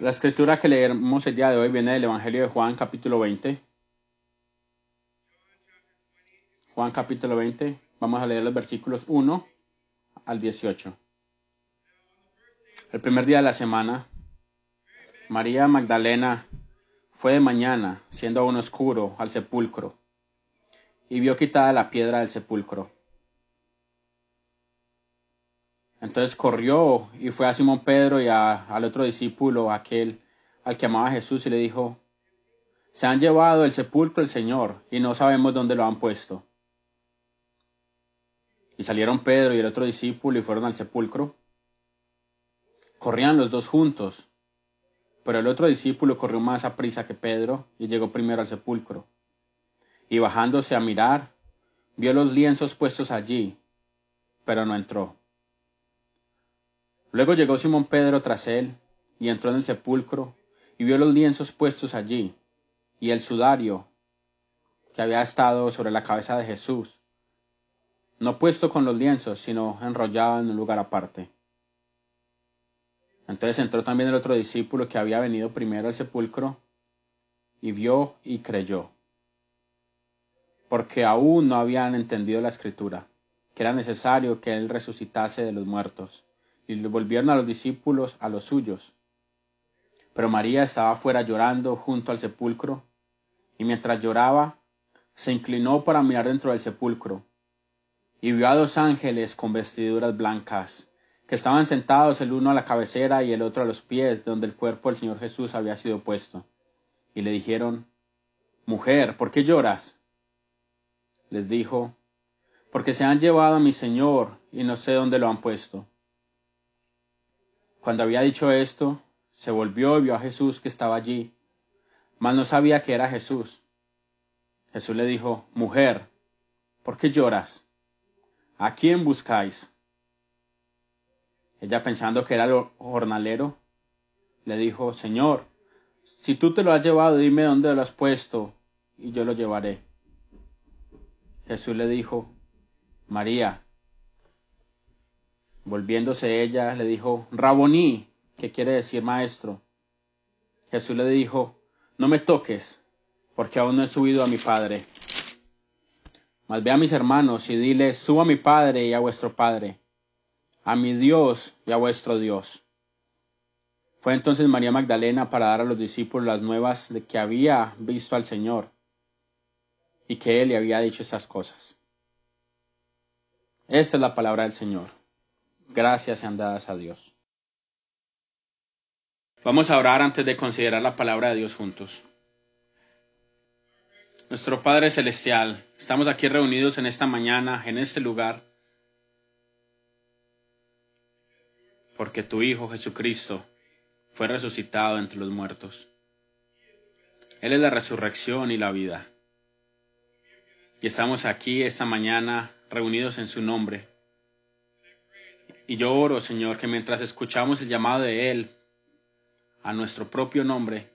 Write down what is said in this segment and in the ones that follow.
La escritura que leemos el día de hoy viene del Evangelio de Juan capítulo 20. Juan capítulo 20. Vamos a leer los versículos 1 al 18. El primer día de la semana, María Magdalena fue de mañana, siendo aún oscuro, al sepulcro, y vio quitada la piedra del sepulcro. Entonces corrió y fue a Simón Pedro y al otro discípulo, aquel al que amaba Jesús, y le dijo, se han llevado el sepulcro el Señor y no sabemos dónde lo han puesto. Y salieron Pedro y el otro discípulo y fueron al sepulcro. Corrían los dos juntos, pero el otro discípulo corrió más a prisa que Pedro y llegó primero al sepulcro. Y bajándose a mirar, vio los lienzos puestos allí, pero no entró. Luego llegó Simón Pedro tras él, y entró en el sepulcro, y vio los lienzos puestos allí, y el sudario que había estado sobre la cabeza de Jesús, no puesto con los lienzos, sino enrollado en un lugar aparte. Entonces entró también el otro discípulo que había venido primero al sepulcro, y vio y creyó, porque aún no habían entendido la escritura, que era necesario que él resucitase de los muertos y volvieron a los discípulos a los suyos. Pero María estaba fuera llorando junto al sepulcro, y mientras lloraba, se inclinó para mirar dentro del sepulcro, y vio a dos ángeles con vestiduras blancas, que estaban sentados el uno a la cabecera y el otro a los pies, donde el cuerpo del Señor Jesús había sido puesto. Y le dijeron, Mujer, ¿por qué lloras? Les dijo, Porque se han llevado a mi Señor, y no sé dónde lo han puesto. Cuando había dicho esto, se volvió y vio a Jesús que estaba allí, mas no sabía que era Jesús. Jesús le dijo, Mujer, ¿por qué lloras? ¿A quién buscáis? Ella pensando que era el jornalero, le dijo, Señor, si tú te lo has llevado, dime dónde lo has puesto, y yo lo llevaré. Jesús le dijo, María. Volviéndose ella, le dijo, Raboní, que quiere decir maestro. Jesús le dijo, No me toques, porque aún no he subido a mi Padre. Mas ve a mis hermanos y diles, subo a mi Padre y a vuestro Padre, a mi Dios y a vuestro Dios. Fue entonces María Magdalena para dar a los discípulos las nuevas de que había visto al Señor y que Él le había dicho estas cosas. Esta es la palabra del Señor gracias sean dadas a Dios. Vamos a orar antes de considerar la palabra de Dios juntos. Nuestro Padre Celestial, estamos aquí reunidos en esta mañana, en este lugar, porque tu Hijo Jesucristo fue resucitado entre los muertos. Él es la resurrección y la vida. Y estamos aquí esta mañana reunidos en su nombre y yo oro, Señor, que mientras escuchamos el llamado de Él a nuestro propio nombre,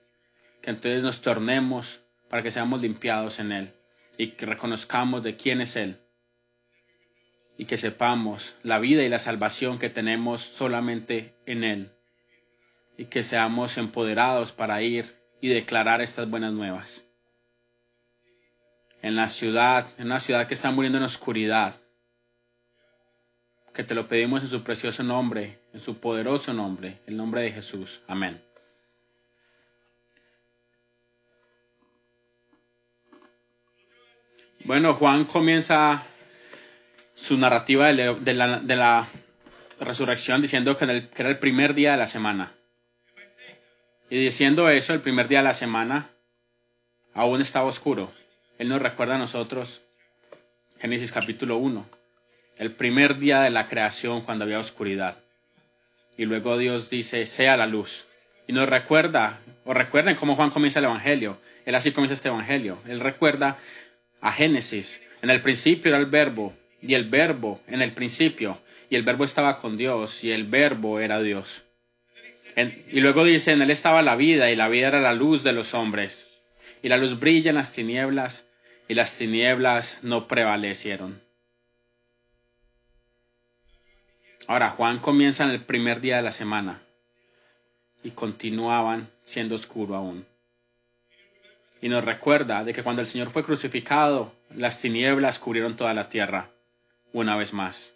que entonces nos tornemos para que seamos limpiados en Él y que reconozcamos de quién es Él y que sepamos la vida y la salvación que tenemos solamente en Él y que seamos empoderados para ir y declarar estas buenas nuevas. En la ciudad, en una ciudad que está muriendo en oscuridad, que te lo pedimos en su precioso nombre, en su poderoso nombre, el nombre de Jesús. Amén. Bueno, Juan comienza su narrativa de, la, resurrección diciendo que, que era el primer día de la semana. Y diciendo eso, el primer día de la semana, aún estaba oscuro. Él nos recuerda a nosotros, Génesis capítulo 1 el primer día de la creación cuando había oscuridad. Y luego Dios dice, sea la luz. Y nos recuerda, o recuerden cómo Juan comienza el Evangelio. Él así comienza este Evangelio. Él recuerda a Génesis. En el principio era el verbo, y el verbo en el principio, y el verbo estaba con Dios, y el verbo era Dios. y luego dice, en él estaba la vida, y la vida era la luz de los hombres. Y la luz brilla en las tinieblas, y las tinieblas no prevalecieron. Ahora, Juan comienza en el primer día de la semana. y continuaban siendo oscuro aún. Y nos recuerda de que cuando el Señor fue crucificado, las tinieblas cubrieron toda la tierra, una vez más.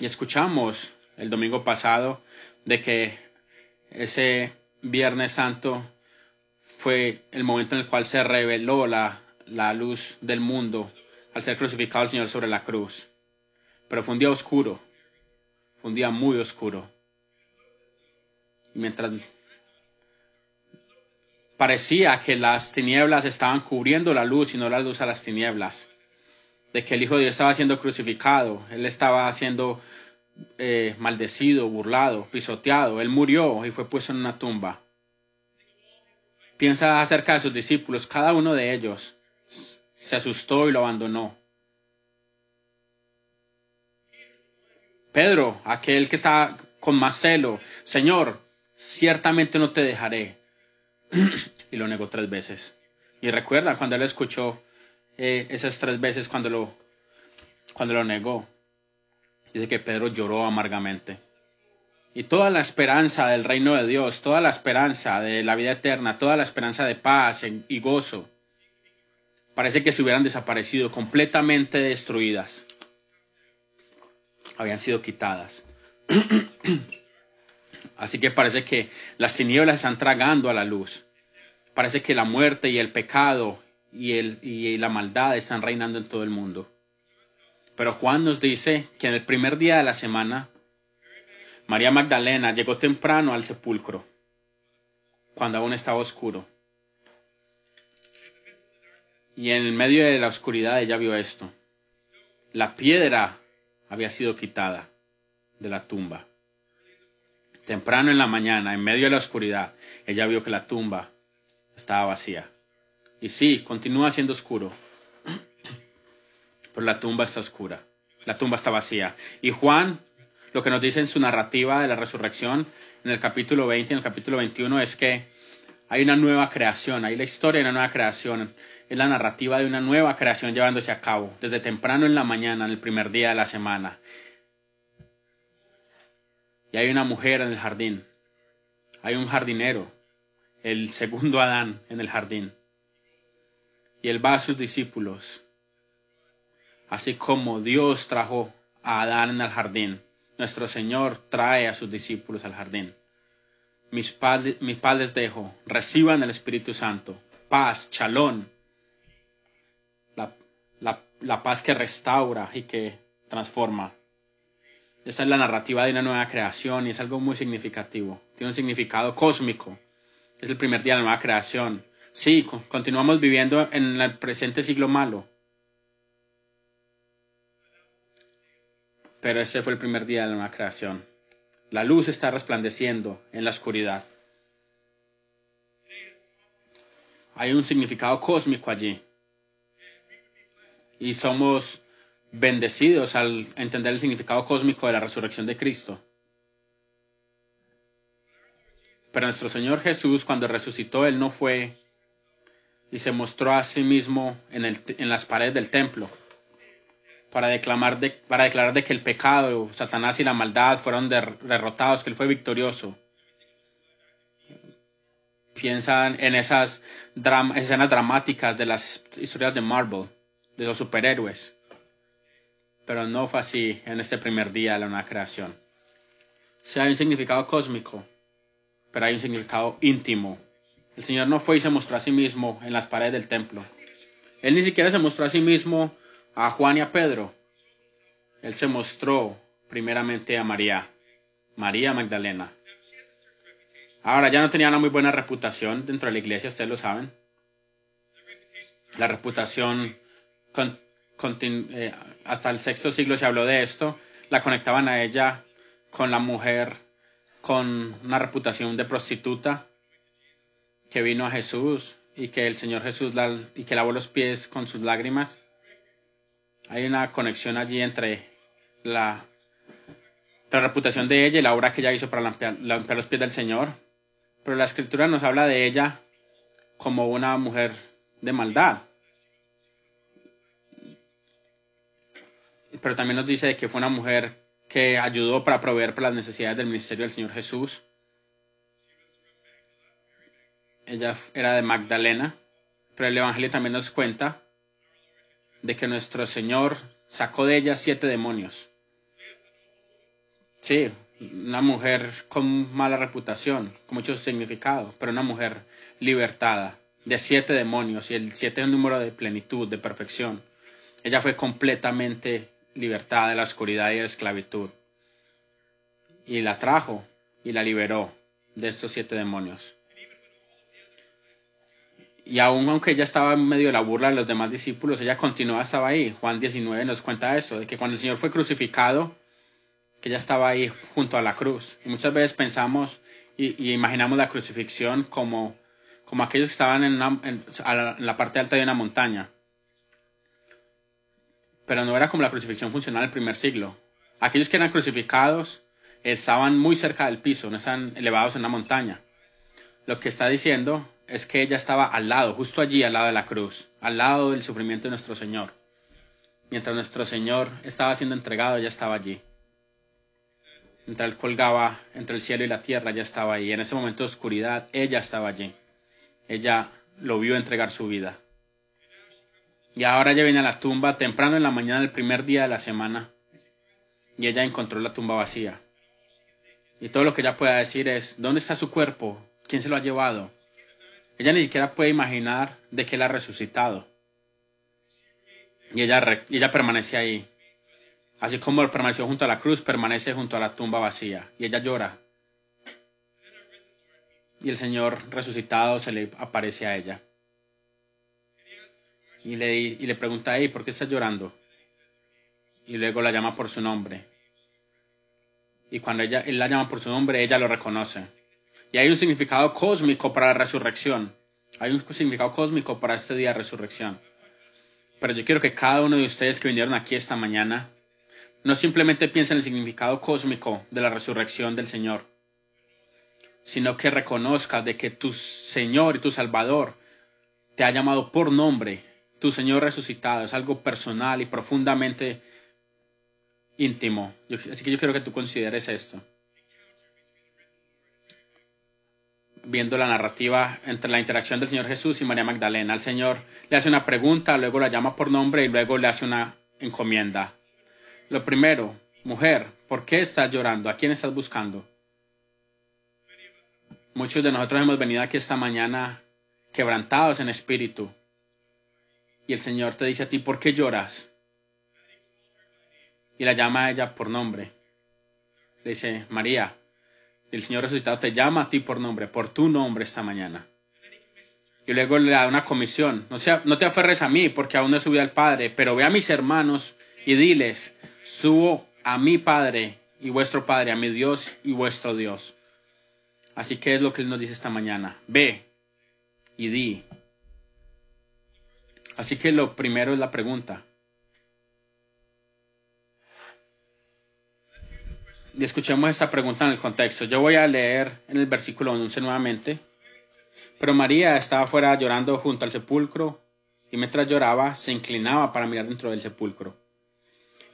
Y escuchamos el domingo pasado de que ese Viernes Santo fue el momento en el cual se reveló la, la luz del mundo al ser crucificado el Señor sobre la cruz. Pero fue un día oscuro, fue un día muy oscuro. mientras parecía que las tinieblas estaban cubriendo la luz y no la luz a las tinieblas, de que el Hijo de Dios estaba siendo crucificado, Él estaba siendo eh, maldecido, burlado, pisoteado, Él murió y fue puesto en una tumba. Piensa acerca de sus discípulos, cada uno de ellos se asustó y lo abandonó. Pedro, aquel que está con más celo, Señor, ciertamente no te dejaré. y lo negó tres veces. Y recuerda cuando él escuchó eh, esas tres veces cuando lo, cuando lo negó. Dice que Pedro lloró amargamente. Y toda la esperanza del reino de Dios, toda la esperanza de la vida eterna, toda la esperanza de paz y gozo, parece que se hubieran desaparecido, completamente destruidas. Habían sido quitadas. Así que parece que las tinieblas están tragando a la luz. Parece que la muerte y el pecado y, el, y la maldad están reinando en todo el mundo. Pero Juan nos dice que en el primer día de la semana, María Magdalena llegó temprano al sepulcro, cuando aún estaba oscuro. Y en medio de la oscuridad ella vio esto. La piedra había sido quitada de la tumba. Temprano en la mañana, en medio de la oscuridad, ella vio que la tumba estaba vacía. Y sí, continúa siendo oscuro, pero la tumba está oscura, la tumba está vacía. Y Juan, lo que nos dice en su narrativa de la resurrección, en el capítulo 20 y en el capítulo 21, es que hay una nueva creación, hay la historia de una nueva creación, es la narrativa de una nueva creación llevándose a cabo, desde temprano en la mañana, en el primer día de la semana. Y hay una mujer en el jardín, hay un jardinero, el segundo Adán en el jardín. Y él va a sus discípulos, así como Dios trajo a Adán en el jardín. Nuestro Señor trae a sus discípulos al jardín. Mis padres, mis dejo, reciban el Espíritu Santo, paz, chalón, la, la paz que restaura y que transforma. Esa es la narrativa de una nueva creación y es algo muy significativo. Tiene un significado cósmico es el primer día de la nueva creación. Sí, continuamos viviendo en el presente siglo malo. Pero ese fue el primer día de la nueva creación. La luz está resplandeciendo en la oscuridad. Hay un significado cósmico allí. Y somos bendecidos al entender el significado cósmico de la resurrección de Cristo. Pero nuestro Señor Jesús, cuando resucitó, Él no fue y se mostró a sí mismo en, el, en las paredes del templo para, declarar de que el pecado, Satanás y la maldad fueron derrotados, que Él fue victorioso. Piensan en esas escenas dramáticas de las historias de Marvel, de los superhéroes. Pero no fue así en este primer día de la nueva creación. Sea, hay un significado cósmico pero hay un significado íntimo. El Señor no fue y se mostró a sí mismo en las paredes del templo. Él ni siquiera se mostró a sí mismo a Juan y a Pedro. Él se mostró primeramente a María, María Magdalena. Ahora ya no tenía una muy buena reputación dentro de la iglesia, ustedes lo saben. La reputación eh, hasta el sexto siglo se habló de esto. La conectaban a ella con la mujer con una reputación de prostituta que vino a Jesús y que el Señor Jesús la, y que lavó los pies con sus lágrimas. Hay una conexión allí entre la, reputación de ella y la obra que ella hizo para limpiar, limpiar los pies del Señor. Pero la escritura nos habla de ella como una mujer de maldad. Pero también nos dice que fue una mujer que ayudó para proveer para las necesidades del ministerio del Señor Jesús. Ella era de Magdalena, pero el Evangelio también nos cuenta de que nuestro Señor sacó de ella siete demonios. Sí, una mujer con mala reputación, con mucho significado, pero una mujer libertada de siete demonios y el siete es un número de plenitud, de perfección. Ella fue completamente libertada de la oscuridad y de la esclavitud. Y la trajo y la liberó de estos siete demonios. Y aún aunque ella estaba en medio de la burla de los demás discípulos, ella continuaba, estaba ahí. Juan 19 nos cuenta eso, de que cuando el Señor fue crucificado, que ella estaba ahí junto a la cruz. Y muchas veces pensamos y, imaginamos la crucifixión como, como aquellos que estaban en, la parte alta de una montaña. Pero no era como la crucifixión funcional del primer siglo. Aquellos que eran crucificados estaban muy cerca del piso, no estaban elevados en una montaña. Lo que está diciendo es que ella estaba al lado, justo allí, al lado de la cruz, al lado del sufrimiento de nuestro Señor. Mientras nuestro Señor estaba siendo entregado, ella estaba allí. Mientras él colgaba entre el cielo y la tierra, ella estaba allí. En ese momento de oscuridad, ella estaba allí. Ella lo vio entregar su vida. Y ahora ella viene a la tumba temprano en la mañana del primer día de la semana. Y ella encontró la tumba vacía. Y todo lo que ella pueda decir es, ¿dónde está su cuerpo? ¿Quién se lo ha llevado? Ella ni siquiera puede imaginar de que él ha resucitado. Y ella, ella permanece ahí. Así como él permaneció junto a la cruz, permanece junto a la tumba vacía. Y ella llora. Y el Señor resucitado se le aparece a ella. Y le, y le pregunta, ahí, ¿por qué estás llorando? Y luego la llama por su nombre. Y cuando ella, él la llama por su nombre, ella lo reconoce. Y hay un significado cósmico para la resurrección. Hay un significado cósmico para este día de resurrección. Pero yo quiero que cada uno de ustedes que vinieron aquí esta mañana no simplemente piense en el significado cósmico de la resurrección del Señor, sino que reconozca de que tu Señor y tu Salvador te ha llamado por nombre, tu Señor resucitado. Es algo personal y profundamente íntimo. así que yo quiero que tú consideres esto. Viendo la narrativa entre la interacción del Señor Jesús y María Magdalena. El Señor le hace una pregunta, luego la llama por nombre y luego le hace una encomienda. Lo primero, mujer, ¿por qué estás llorando? ¿A quién estás buscando? Muchos de nosotros hemos venido aquí esta mañana quebrantados en espíritu. Y el Señor te dice a ti, ¿por qué lloras? Y la llama a ella por nombre. Le dice, María, el Señor resucitado te llama a ti por nombre, por tu nombre esta mañana. Y luego le da una comisión. No, no te aferres a mí porque aún no he subido al Padre, pero ve a mis hermanos y diles, subo a mi Padre y vuestro Padre, a mi Dios y vuestro Dios. Así que es lo que Él nos dice esta mañana. Ve y di. Así que lo primero es la pregunta. Y escuchemos esta pregunta en el contexto. Yo voy a leer en el versículo 11 nuevamente. Pero María estaba fuera llorando junto al sepulcro y mientras lloraba se inclinaba para mirar dentro del sepulcro.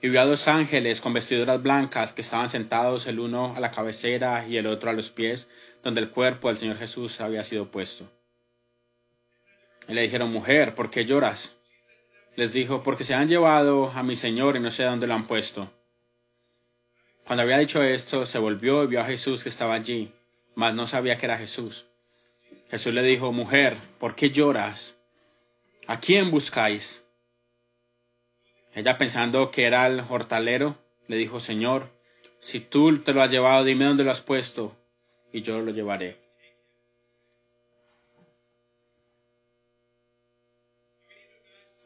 Y vio a dos ángeles con vestiduras blancas que estaban sentados el uno a la cabecera y el otro a los pies, donde el cuerpo del Señor Jesús había sido puesto. Y le dijeron, mujer, ¿por qué lloras? Les dijo, porque se han llevado a mi Señor y no sé dónde lo han puesto. Cuando había dicho esto, se volvió y vio a Jesús que estaba allí, mas no sabía que era Jesús. Jesús le dijo, mujer, ¿por qué lloras? ¿A quién buscáis? Ella pensando que era el hortalero, le dijo, Señor, si tú te lo has llevado, dime dónde lo has puesto, y yo lo llevaré.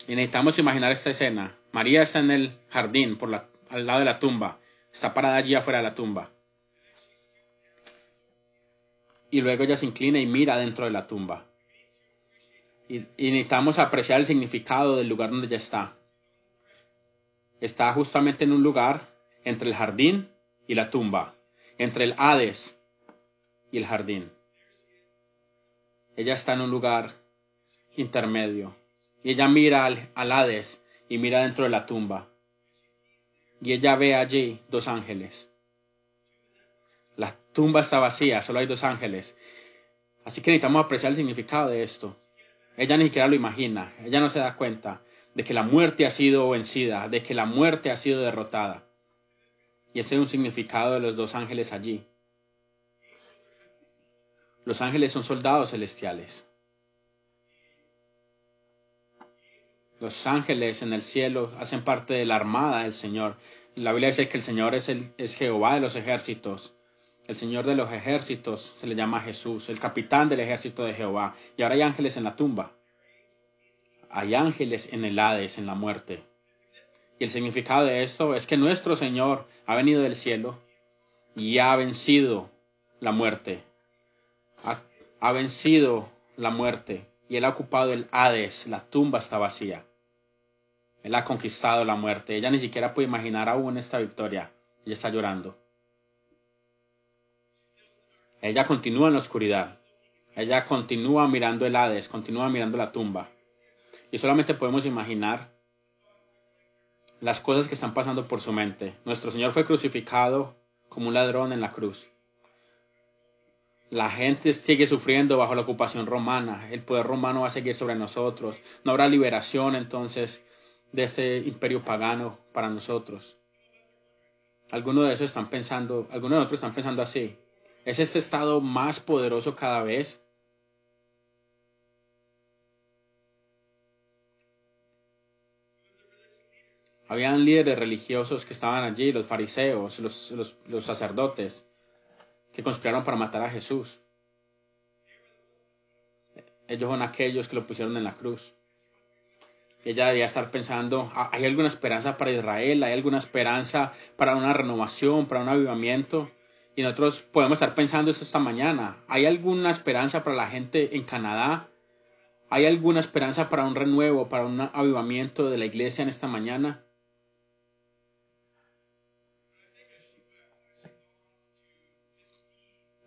Y necesitamos imaginar esta escena. María está en el jardín, por al lado de la tumba. Está parada allí afuera de la tumba. Y luego ella se inclina y mira dentro de la tumba. Y, necesitamos apreciar el significado del lugar donde ella está. Está justamente en un lugar entre el jardín y la tumba, entre el Hades y el jardín. Ella está en un lugar intermedio. Y ella mira al, al Hades y mira dentro de la tumba. Y ella ve allí dos ángeles. La tumba está vacía, solo hay dos ángeles. Así que necesitamos apreciar el significado de esto. Ella ni siquiera lo imagina, ella no se da cuenta de que la muerte ha sido vencida, de que la muerte ha sido derrotada. Y ese es un significado de los dos ángeles allí. Los ángeles son soldados celestiales. Los ángeles en el cielo hacen parte de la armada del Señor. La Biblia dice que el Señor es, el, es Jehová de los ejércitos. El Señor de los ejércitos se le llama Jesús, el capitán del ejército de Jehová. Y ahora hay ángeles en la tumba. Hay ángeles en el Hades, en la muerte. Y el significado de esto es que nuestro Señor ha venido del cielo y ha vencido la muerte. Ha, ha vencido la muerte y él ha ocupado el Hades, la tumba está vacía. Él ha conquistado la muerte. Ella ni siquiera puede imaginar aún esta victoria. Ella está llorando. Ella continúa en la oscuridad. Ella continúa mirando el Hades, continúa mirando la tumba. Y solamente podemos imaginar las cosas que están pasando por su mente. Nuestro Señor fue crucificado como un ladrón en la cruz. La gente sigue sufriendo bajo la ocupación romana. El poder romano va a seguir sobre nosotros. No habrá liberación entonces de este imperio pagano para nosotros. Algunos de esos están pensando, algunos de nosotros están pensando así. ¿Es este estado más poderoso cada vez? Habían líderes religiosos que estaban allí, los fariseos, los, sacerdotes, que conspiraron para matar a Jesús. Ellos son aquellos que lo pusieron en la cruz ella debería estar pensando, ¿hay alguna esperanza para Israel? ¿Hay alguna esperanza para una renovación, para un avivamiento? Y nosotros podemos estar pensando esto esta mañana. ¿Hay alguna esperanza para la gente en Canadá? ¿Hay alguna esperanza para un renuevo, para un avivamiento de la iglesia en esta mañana?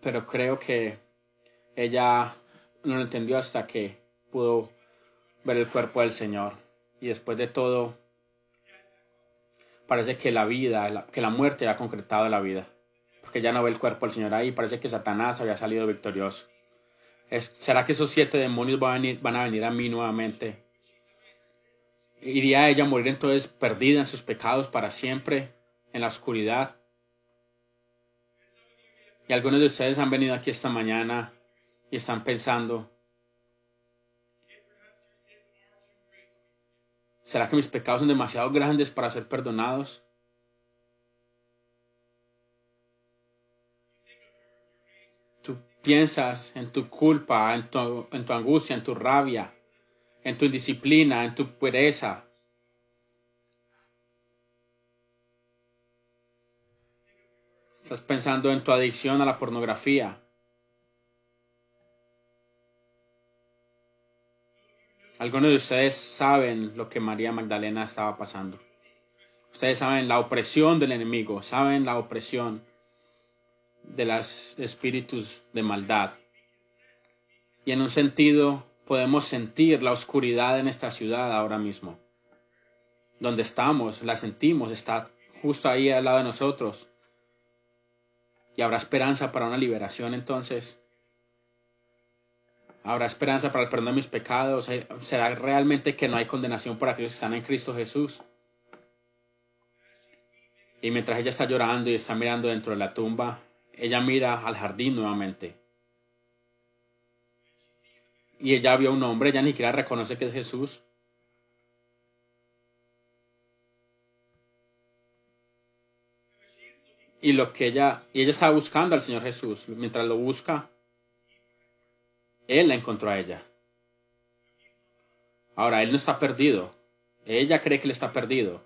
Pero creo que ella no lo entendió hasta que pudo ver el cuerpo del Señor y después de todo parece que la vida, que la muerte ha concretado la vida, porque ya no ve el cuerpo del Señor ahí, parece que Satanás había salido victorioso. ¿Será que esos siete demonios van a, venir, van a venir a mí nuevamente? ¿Iría ella a morir entonces perdida en sus pecados para siempre, en la oscuridad? Y algunos de ustedes han venido aquí esta mañana y están pensando, ¿Será que mis pecados son demasiado grandes para ser perdonados? Tú piensas en tu culpa, en tu, angustia, en tu rabia, en tu indisciplina, en tu pereza. Estás pensando en tu adicción a la pornografía. Algunos de ustedes saben lo que María Magdalena estaba pasando. Ustedes saben la opresión del enemigo, saben la opresión de los espíritus de maldad. Y en un sentido podemos sentir la oscuridad en esta ciudad ahora mismo. Donde estamos, la sentimos, está justo ahí al lado de nosotros. Y habrá esperanza para una liberación entonces habrá esperanza para el perdón de mis pecados, será realmente que no hay condenación para aquellos que están en Cristo Jesús. Y mientras ella está llorando y está mirando dentro de la tumba, ella mira al jardín nuevamente. Y ella vio a un hombre, ella ni siquiera reconoce que es Jesús. Y lo que ella, y ella estaba buscando al Señor Jesús. Mientras lo busca, él la encontró a ella. Ahora, él no está perdido. Ella cree que él está perdido.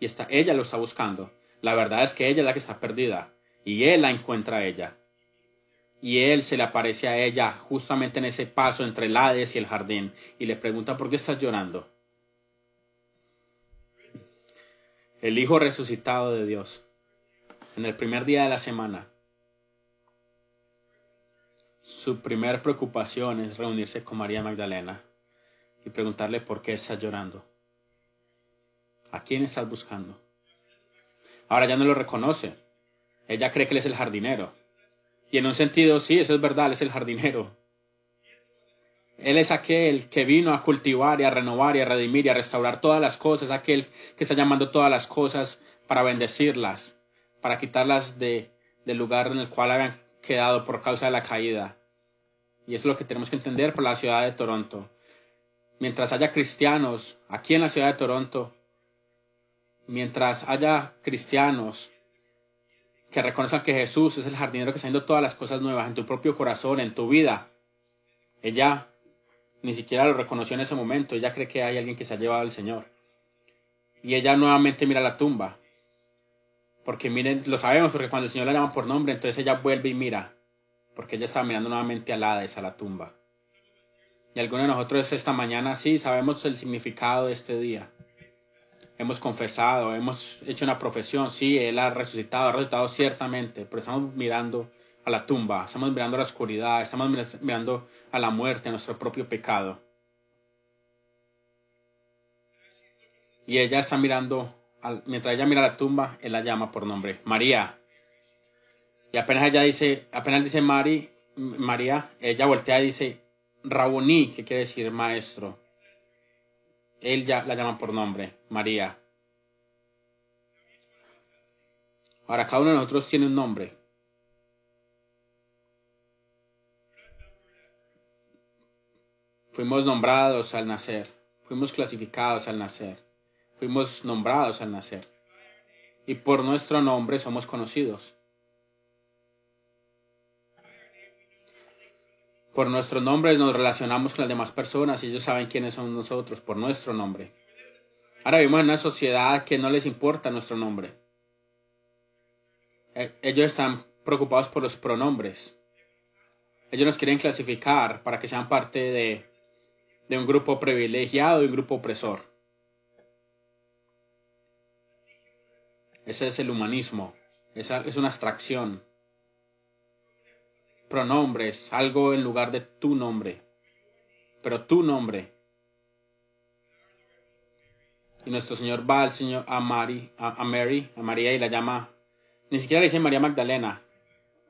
Y está, ella lo está buscando. La verdad es que ella es la que está perdida. Y él la encuentra a ella. Y él se le aparece a ella justamente en ese paso entre el Hades y el jardín. Y le pregunta, ¿por qué estás llorando? El Hijo resucitado de Dios. En el primer día de la semana su primer preocupación es reunirse con María Magdalena y preguntarle por qué está llorando. ¿A quién estás buscando? Ahora ya no lo reconoce. Ella cree que él es el jardinero. Y en un sentido, sí, eso es verdad, él es el jardinero. Él es aquel que vino a cultivar y a renovar y a redimir y a restaurar todas las cosas, aquel que está llamando todas las cosas para bendecirlas, para quitarlas de, del lugar en el cual habían quedado por causa de la caída. Y eso es lo que tenemos que entender por la ciudad de Toronto. Mientras haya cristianos aquí en la ciudad de Toronto, mientras haya cristianos que reconozcan que Jesús es el jardinero que está haciendo todas las cosas nuevas en tu propio corazón, en tu vida, ella ni siquiera lo reconoció en ese momento, ella cree que hay alguien que se ha llevado al Señor. Y ella nuevamente mira la tumba. Porque miren, lo sabemos, porque cuando el Señor la llama por nombre, entonces ella vuelve y mira. Porque ella está mirando nuevamente al Hades, a la tumba. Y algunos de nosotros esta mañana sí sabemos el significado de este día. Hemos confesado, hemos hecho una profesión, sí, Él ha resucitado, ha resucitado ciertamente, pero estamos mirando a la tumba, estamos mirando a la oscuridad, estamos mirando a la muerte, a nuestro propio pecado. Y ella está mirando, mientras ella mira la tumba, él la llama por nombre, María. Y apenas ella dice, apenas dice María, ella voltea y dice, Rabuní, que quiere decir maestro. Él ya la llama por nombre, María. Ahora, cada uno de nosotros tiene un nombre. Fuimos nombrados al nacer, fuimos clasificados al nacer, fuimos nombrados al nacer. Y por nuestro nombre somos conocidos. Por nuestro nombre nos relacionamos con las demás personas y ellos saben quiénes son nosotros, por nuestro nombre. Ahora vivimos en una sociedad que no les importa nuestro nombre. E, ellos están preocupados por los pronombres. Ellos nos quieren clasificar para que sean parte de, de un grupo privilegiado y un grupo opresor. Ese es el humanismo. Esa es una abstracción pronombres, algo en lugar de tu nombre, pero tu nombre. Y nuestro Señor va al Señor a Mary, a, Mary, a María y la llama, ni siquiera le dice María Magdalena.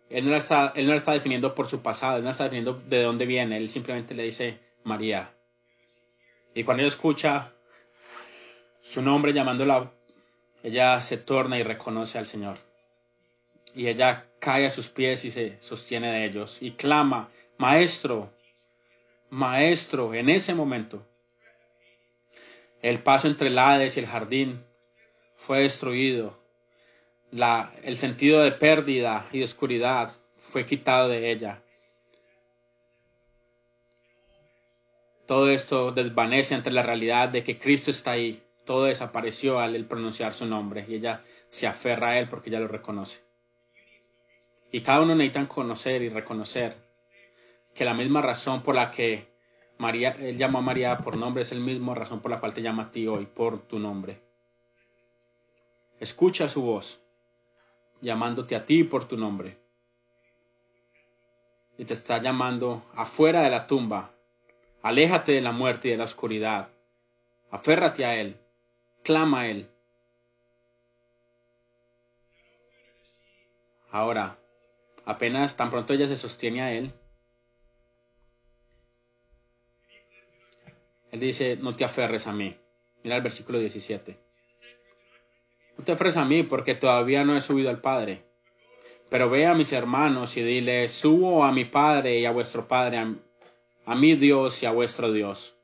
Él no, la está, él no la está definiendo por su pasado, él no está definiendo de dónde viene, él simplemente le dice María. Y cuando ella escucha su nombre llamándola, ella se torna y reconoce al Señor. Y ella cae a sus pies y se sostiene de ellos y clama, Maestro, Maestro, en ese momento. El paso entre el Hades y el jardín fue destruido. La, el sentido de pérdida y oscuridad fue quitado de ella. Todo esto desvanece ante la realidad de que Cristo está ahí. Todo desapareció al pronunciar su nombre y ella se aferra a él porque ella lo reconoce. Y cada uno necesita conocer y reconocer que la misma razón por la que María, él llamó a María por nombre es la misma razón por la cual te llama a ti hoy por tu nombre. Escucha su voz, llamándote a ti por tu nombre. Y te está llamando afuera de la tumba. Aléjate de la muerte y de la oscuridad. Aférrate a Él. Clama a Él. Ahora, Apenas tan pronto ella se sostiene a él. Él dice, no te aferres a mí. Mira el versículo 17. No te aferres a mí porque todavía no he subido al Padre. Pero ve a mis hermanos y dile, subo a mi Padre y a vuestro Padre, a, a mi Dios y a vuestro Dios.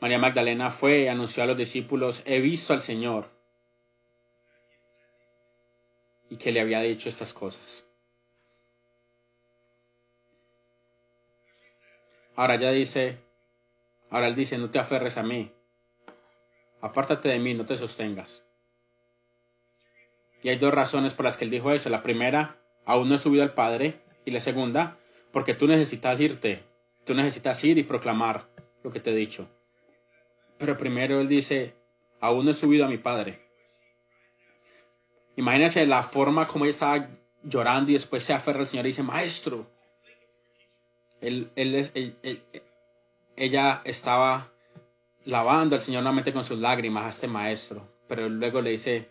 María Magdalena fue y anunció a los discípulos, he visto al Señor y que le había dicho estas cosas. Ahora ya dice, ahora él dice, no te aferres a mí, apártate de mí, no te sostengas. Y hay dos razones por las que él dijo eso. La primera, aún no he subido al Padre. Y la segunda, porque tú necesitas irte. Tú necesitas ir y proclamar lo que te he dicho. Pero primero él dice, aún no he subido a mi Padre. Imagínense la forma como ella estaba llorando y después se aferra al Señor y dice, Maestro. Él, ella estaba lavando al Señor nuevamente con sus lágrimas a este maestro, pero luego le dice,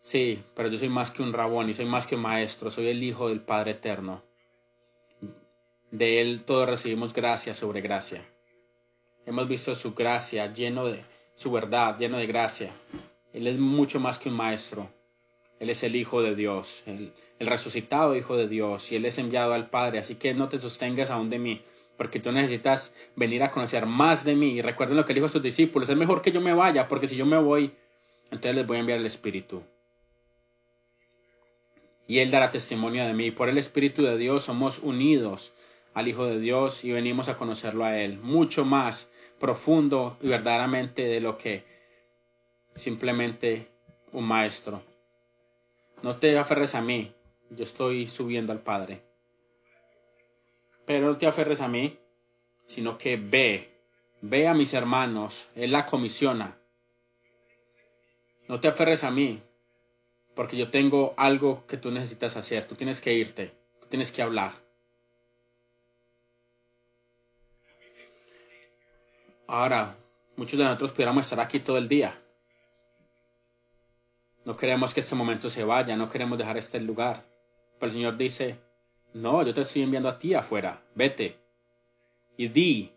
Sí, pero yo soy más que un rabón y soy más que un maestro, soy el Hijo del Padre Eterno. De Él todos recibimos gracia sobre gracia. Hemos visto su gracia lleno de su verdad, lleno de gracia. Él es mucho más que un maestro. Él es el Hijo de Dios, el, resucitado Hijo de Dios, y Él es enviado al Padre. Así que no te sostengas aún de mí, porque tú necesitas venir a conocer más de mí. Y recuerden lo que dijo a sus discípulos, es mejor que yo me vaya, porque si yo me voy, entonces les voy a enviar el Espíritu. Y Él dará testimonio de mí. Por el Espíritu de Dios somos unidos al Hijo de Dios y venimos a conocerlo a Él. Mucho más profundo y verdaderamente de lo que simplemente un maestro. No te aferres a mí, yo estoy subiendo al Padre. Pero no te aferres a mí, sino que ve, ve a mis hermanos, Él la comisiona. No te aferres a mí, porque yo tengo algo que tú necesitas hacer, tú tienes que irte, tú tienes que hablar. Ahora, muchos de nosotros pudiéramos estar aquí todo el día. No queremos que este momento se vaya, no queremos dejar este lugar. Pero el Señor dice, no, yo te estoy enviando a ti afuera, vete y di.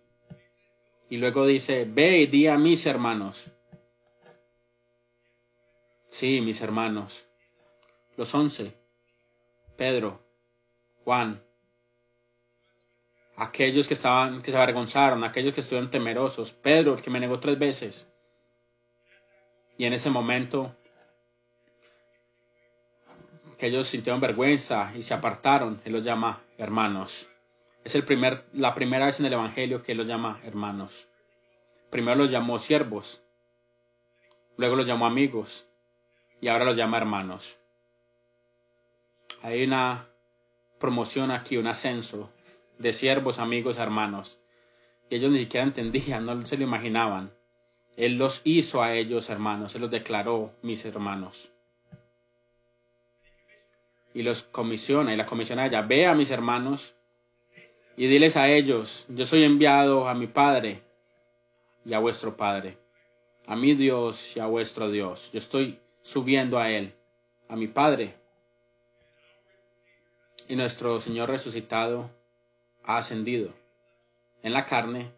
Y luego dice, ve y di a mis hermanos. Sí, mis hermanos, los once, Pedro, Juan, aquellos que estaban, que se avergonzaron, aquellos que estuvieron temerosos, Pedro, el que me negó tres veces. Y en ese momento, que ellos sintieron vergüenza y se apartaron, Él los llama hermanos. Es el primer, la primera vez en el Evangelio que Él los llama hermanos. Primero los llamó siervos, luego los llamó amigos y ahora los llama hermanos. Hay una promoción aquí, un ascenso de siervos, amigos, hermanos. Y ellos ni siquiera entendían, no se lo imaginaban. Él los hizo a ellos hermanos, Él los declaró mis hermanos. Y los comisiona, y la comisiona ella, ve a mis hermanos y diles a ellos, yo soy enviado a mi Padre y a vuestro Padre, a mi Dios y a vuestro Dios. Yo estoy subiendo a Él, a mi Padre. Y nuestro Señor resucitado ha ascendido en la carne,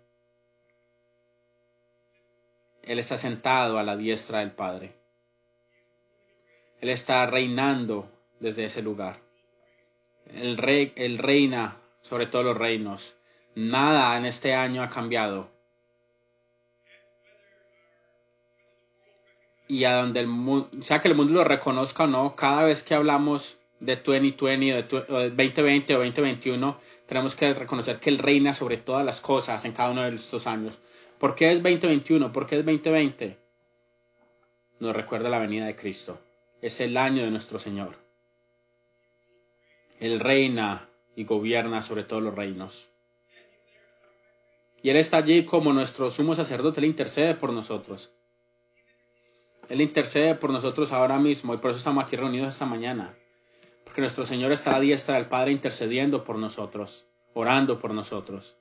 Él está sentado a la diestra del Padre. Él está reinando desde ese lugar. El rey, él reina sobre todos los reinos. Nada en este año ha cambiado. Y a donde el mundo, sea que el mundo lo reconozca o no, cada vez que hablamos de 2020 o de 2020 o 2021, tenemos que reconocer que Él reina sobre todas las cosas en cada uno de estos años. ¿Por qué es 2021? ¿Por qué es 2020? Nos recuerda la venida de Cristo. Es el año de nuestro Señor. Él reina y gobierna sobre todos los reinos. Y Él está allí como nuestro sumo sacerdote, Él intercede por nosotros. Él intercede por nosotros ahora mismo y por eso estamos aquí reunidos esta mañana que nuestro Señor está a la diestra del Padre intercediendo por nosotros, orando por nosotros.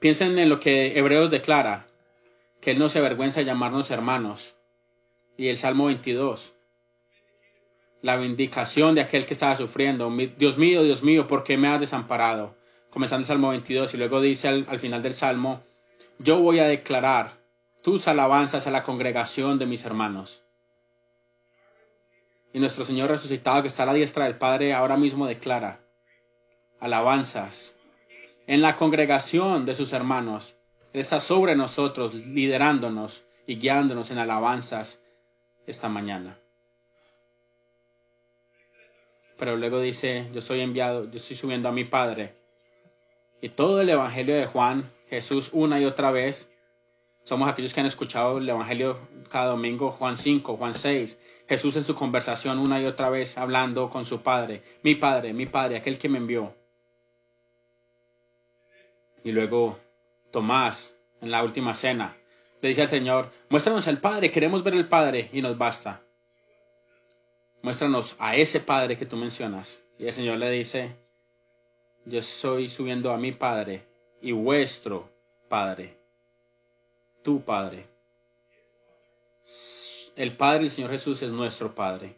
Piensen en lo que Hebreos declara, que Él no se avergüenza de llamarnos hermanos. Y el Salmo 22, la vindicación de aquel que estaba sufriendo. Dios mío, Dios mío, ¿por qué me has desamparado? Comenzando el Salmo 22 y luego dice al, al final del Salmo, yo voy a declarar tus alabanzas a la congregación de mis hermanos. Y nuestro Señor resucitado que está a la diestra del Padre ahora mismo declara alabanzas en la congregación de sus hermanos. Él está sobre nosotros, liderándonos y guiándonos en alabanzas esta mañana. Pero luego dice, yo soy enviado, yo estoy subiendo a mi Padre. Y todo el Evangelio de Juan, Jesús una y otra vez, somos aquellos que han escuchado el Evangelio cada domingo, Juan 5, Juan 6, Jesús en su conversación una y otra vez hablando con su Padre, mi Padre, mi Padre, aquel que me envió. Y luego Tomás, en la última cena, le dice al Señor, muéstranos al Padre, queremos ver el Padre y nos basta. Muéstranos a ese Padre que tú mencionas. Y el Señor le dice, yo estoy subiendo a mi Padre y vuestro Padre, tu Padre el Padre del Señor Jesús es nuestro Padre.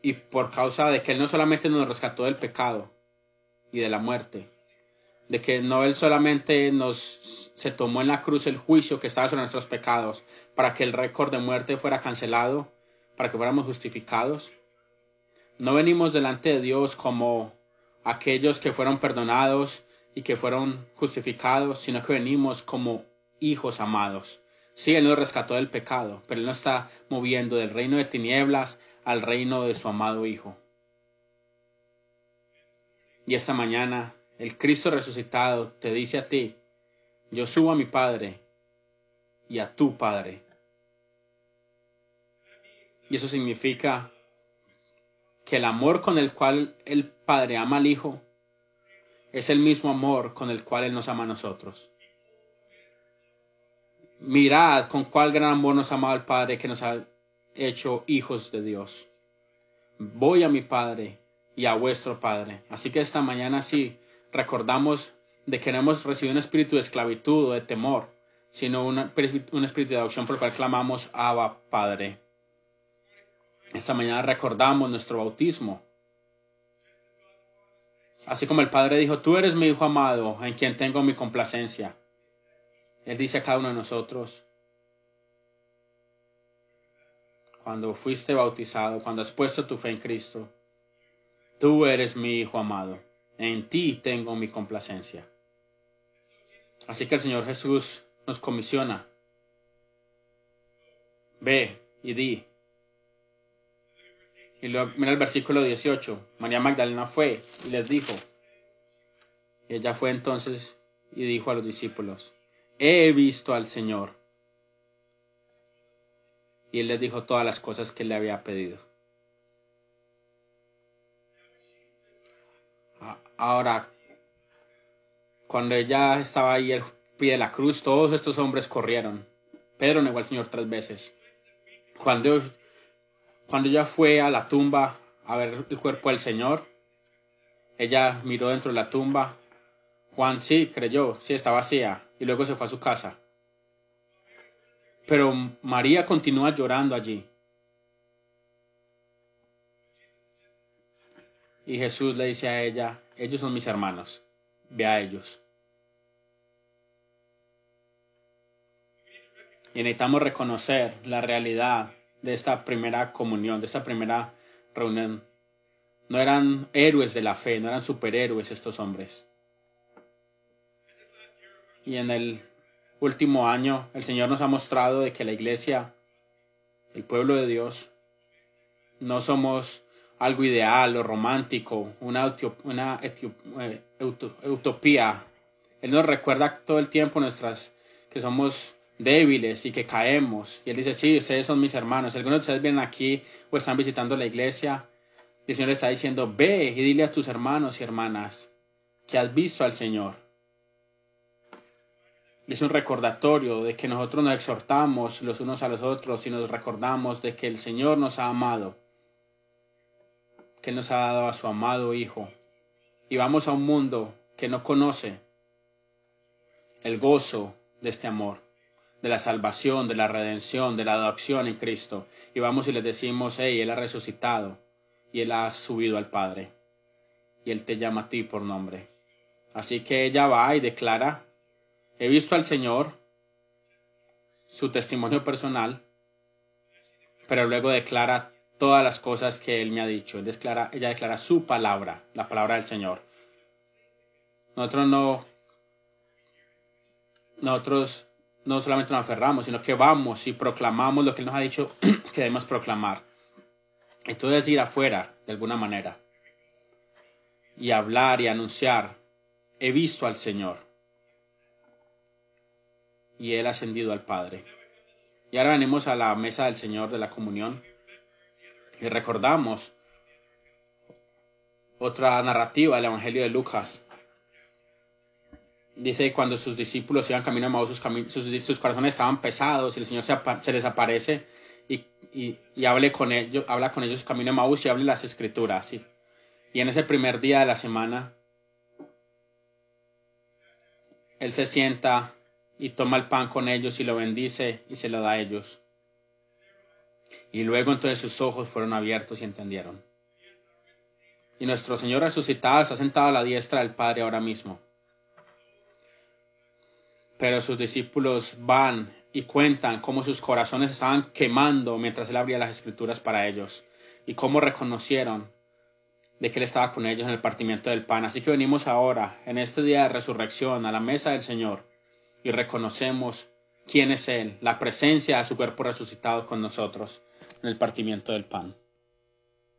Y por causa de que Él no solamente nos rescató del pecado y de la muerte, de que no Él solamente nos se tomó en la cruz el juicio que estaba sobre nuestros pecados para que el récord de muerte fuera cancelado, para que fuéramos justificados. No venimos delante de Dios como aquellos que fueron perdonados y que fueron justificados, sino que venimos como hijos amados. Sí, Él nos rescató del pecado, pero Él está moviendo del reino de tinieblas al reino de su amado Hijo. Y esta mañana el Cristo resucitado te dice a ti, yo subo a mi Padre y a tu Padre. Y eso significa que el amor con el cual el Padre ama al Hijo es el mismo amor con el cual Él nos ama a nosotros. Mirad con cuál gran amor nos ama el Padre que nos ha hecho hijos de Dios. Voy a mi Padre y a vuestro Padre. Así que esta mañana sí recordamos de que no hemos recibido un espíritu de esclavitud o de temor, sino un espíritu de adopción por el cual clamamos Abba Padre. Esta mañana recordamos nuestro bautismo. Así como el Padre dijo, tú eres mi Hijo amado, en quien tengo mi complacencia. Él dice a cada uno de nosotros, cuando fuiste bautizado, cuando has puesto tu fe en Cristo, tú eres mi Hijo amado, en ti tengo mi complacencia. Así que el Señor Jesús nos comisiona. Ve y di. Y luego, mira el versículo 18. María Magdalena fue y les dijo. Ella fue entonces y dijo a los discípulos, he visto al Señor. Y él les dijo todas las cosas que le había pedido. Ahora, cuando ella estaba ahí al pie de la cruz, todos estos hombres corrieron. Pedro negó al Señor tres veces. Cuando, cuando ella fue a la tumba a ver el cuerpo del Señor, ella miró dentro de la tumba. Juan sí creyó, sí está vacía, y luego se fue a su casa. Pero María continúa llorando allí. Y Jesús le dice a ella, ellos son mis hermanos, ve a ellos. Y necesitamos reconocer la realidad de esta primera comunión, de esta primera reunión. No eran héroes de la fe, no eran superhéroes estos hombres. Y en el último año el Señor nos ha mostrado de que la iglesia, el pueblo de Dios, no somos algo ideal o romántico, una, una eh, utopía. Él nos recuerda todo el tiempo nuestras que somos débiles y que caemos. Y él dice, sí, ustedes son mis hermanos. Algunos de ustedes vienen aquí o están visitando la iglesia. Y el Señor está diciendo, ve y dile a tus hermanos y hermanas que has visto al Señor. Es un recordatorio de que nosotros nos exhortamos los unos a los otros y nos recordamos de que el Señor nos ha amado, que Él nos ha dado a su amado Hijo. Y vamos a un mundo que no conoce el gozo de este amor, de la salvación, de la redención, de la adopción en Cristo. Y vamos y les decimos, hey, Él ha resucitado y Él ha subido al Padre. Y Él te llama a ti por nombre. Así que ella va y declara He visto al Señor, su testimonio personal, pero luego declara todas las cosas que Él me ha dicho. ella declara su palabra, la palabra del Señor. Nosotros no, nosotros no solamente nos aferramos, sino que vamos y proclamamos lo que Él nos ha dicho que debemos proclamar. Entonces ir afuera, de alguna manera, y hablar y anunciar, he visto al Señor y Él ascendido al Padre. Y ahora venimos a la mesa del Señor de la comunión y recordamos otra narrativa del Evangelio de Lucas. Dice cuando sus discípulos iban camino a Maús, sus, sus, corazones estaban pesados y el Señor se, se les aparece y, y, hable con ellos, habla con ellos camino a Maús y hable las escrituras. Y en ese primer día de la semana, Él se sienta y toma el pan con ellos y lo bendice y se lo da a ellos. Y luego entonces sus ojos fueron abiertos y entendieron. Y nuestro Señor resucitado está sentado a la diestra del Padre ahora mismo. Pero sus discípulos van y cuentan cómo sus corazones estaban quemando mientras Él abría las escrituras para ellos y cómo reconocieron de que Él estaba con ellos en el partimiento del pan. Así que venimos ahora, en este día de resurrección, a la mesa del Señor y reconocemos quién es Él, la presencia de su cuerpo resucitado con nosotros en el partimiento del pan.